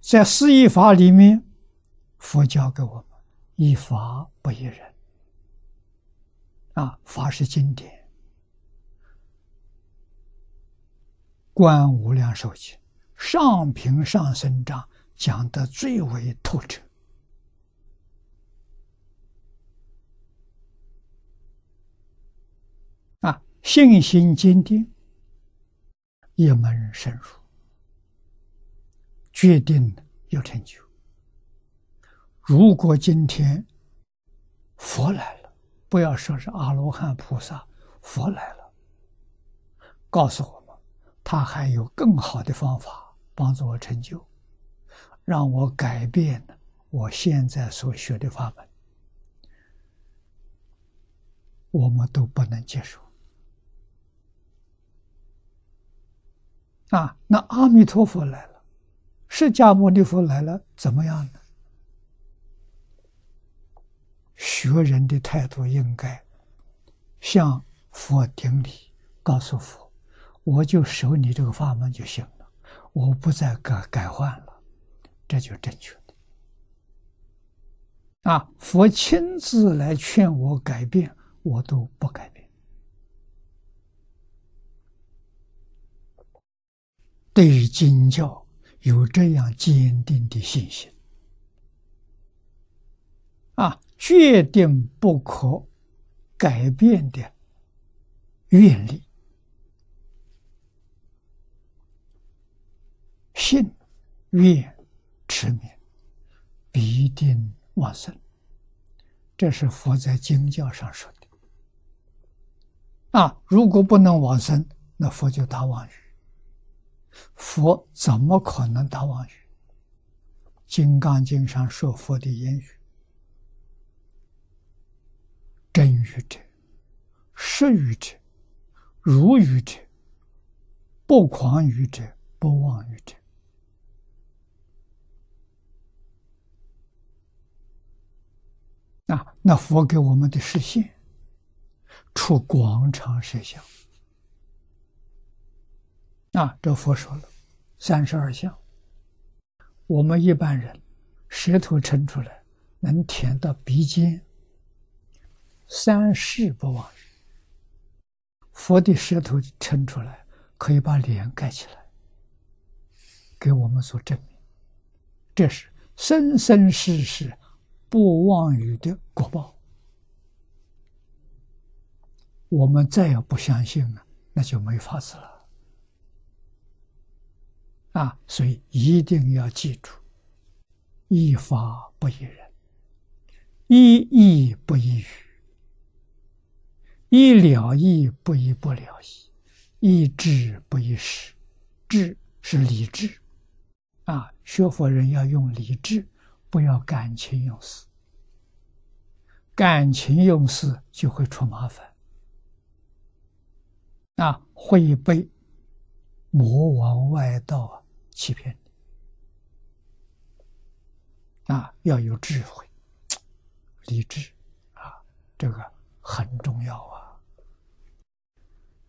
在四依法里面，佛教给我们依法不依人。啊，法是经典，观无量寿经上品上生章讲得最为透彻。啊，信心坚定，一门深入，决定有成就。如果今天佛来了，不要说是阿罗汉、菩萨，佛来了，告诉我们，他还有更好的方法帮助我成就，让我改变我现在所学的法门，我们都不能接受。啊，那阿弥陀佛来了，释迦牟尼佛来了，怎么样呢？学人的态度应该向佛顶礼，告诉佛，我就守你这个法门就行了，我不再改改换了，这就正确的。啊，佛亲自来劝我改变，我都不改变。对于经教有这样坚定的信心，啊，决定不可改变的愿力，信愿持名，必定往生。这是佛在经教上说的。啊，如果不能往生，那佛就打妄语。佛怎么可能打妄语？《金刚经》上说佛的言语：真语者、实语者、如语者、不诳语者、不妄语者。啊，那佛给我们的实现，出广场设想。啊，这佛说了，三十二相。我们一般人舌头伸出来能舔到鼻尖，三世不忘。佛的舌头抻出来可以把脸盖起来，给我们所证明，这是生生世世不忘语的果报。我们再也不相信了，那就没法子了。啊，所以一定要记住：依法不依人，依义不依语，一了义不依不了义，一智不依事。智是理智，啊，学佛人要用理智，不要感情用事。感情用事就会出麻烦，啊，会被魔王外道啊。欺骗你啊！要有智慧、理智啊，这个很重要啊。